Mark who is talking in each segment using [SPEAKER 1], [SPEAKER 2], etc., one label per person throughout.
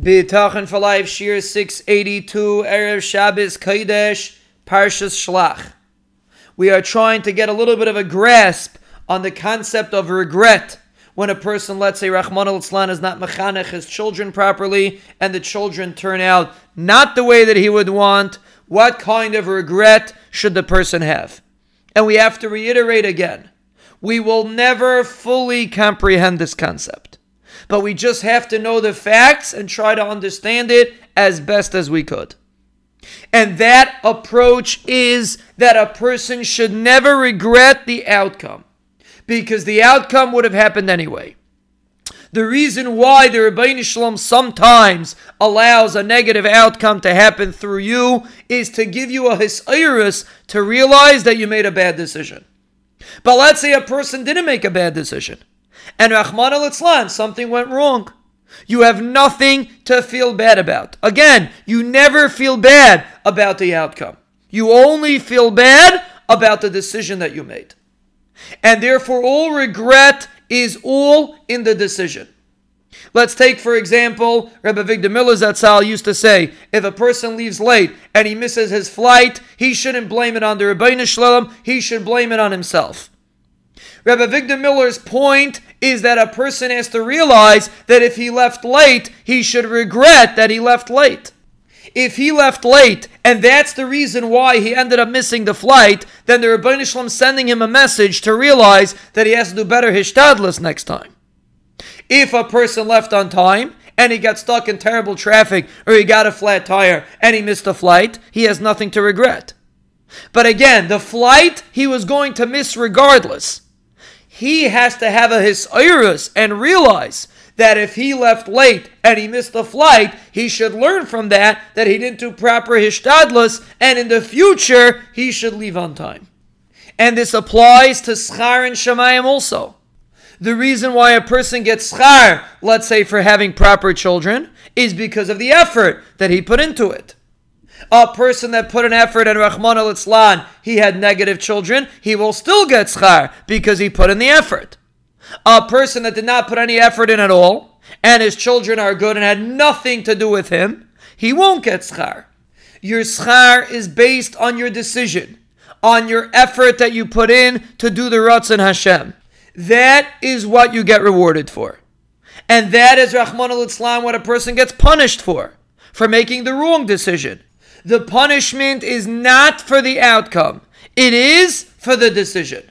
[SPEAKER 1] Bitachon for life, Shiur 682, Erev Shabbos Kodesh, Parshas Shlach. We are trying to get a little bit of a grasp on the concept of regret when a person, let's say, Rahman al is not mechanech his children properly, and the children turn out not the way that he would want. What kind of regret should the person have? And we have to reiterate again we will never fully comprehend this concept but we just have to know the facts and try to understand it as best as we could. And that approach is that a person should never regret the outcome because the outcome would have happened anyway. The reason why the Ribono Shel Olam sometimes allows a negative outcome to happen through you is to give you a hisorerus to realize that you made a bad decision. But let's say a person didn't make a bad decision and Rahman al something went wrong. You have nothing to feel bad about. Again, you never feel bad about the outcome. You only feel bad about the decision that you made. And therefore, all regret is all in the decision. Let's take, for example, Rabbi Avigdor Miller Zatzal used to say, if a person leaves late and he misses his flight, he shouldn't blame it on the Ribono Shel Olam, he should blame it on himself. Rabbi Avigdor Miller's point is that a person has to realize that if he left late, he should regret that he left late. If he left late, and that's the reason why he ended up missing the flight, then the Ribono Shel Olam sending him a message to realize that he has to do better hishtadlus next time. If a person left on time, and he got stuck in terrible traffic, or he got a flat tire, and he missed the flight, he has nothing to regret. But again, the flight he was going to miss regardless he has to have a hisorerus and realize that if he left late and he missed the flight, he should learn from that that he didn't do proper hishtadlus, and in the future he should leave on time. And this applies to schar and shemayim also. The reason why a person gets schar, let's say for having proper children, is because of the effort that he put into it. A person that put an effort in Rahman al he had negative children, he will still get schar because he put in the effort. A person that did not put any effort in at all, and his children are good and had nothing to do with him, he won't get schar. Your schar is based on your decision, on your effort that you put in to do the Ratzon Hashem. That is what you get rewarded for. And that is Rachmana litzlan what a person gets punished for, for making the wrong decision the punishment is not for the outcome, it is for the decision.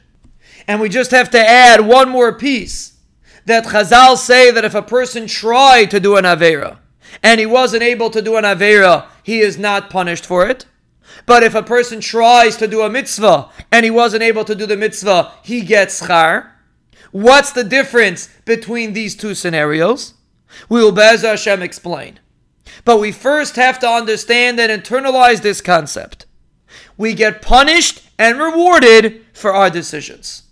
[SPEAKER 1] And we just have to add one more piece that Chazal say that if a person tried to do an Avera and he wasn't able to do an Avera, he is not punished for it. But if a person tries to do a mitzvah and he wasn't able to do the mitzvah, he gets schar. What's the difference between these two scenarios? We will B'ezras Hashem explain. But we first have to understand and internalize this concept. We get punished and rewarded for our decisions.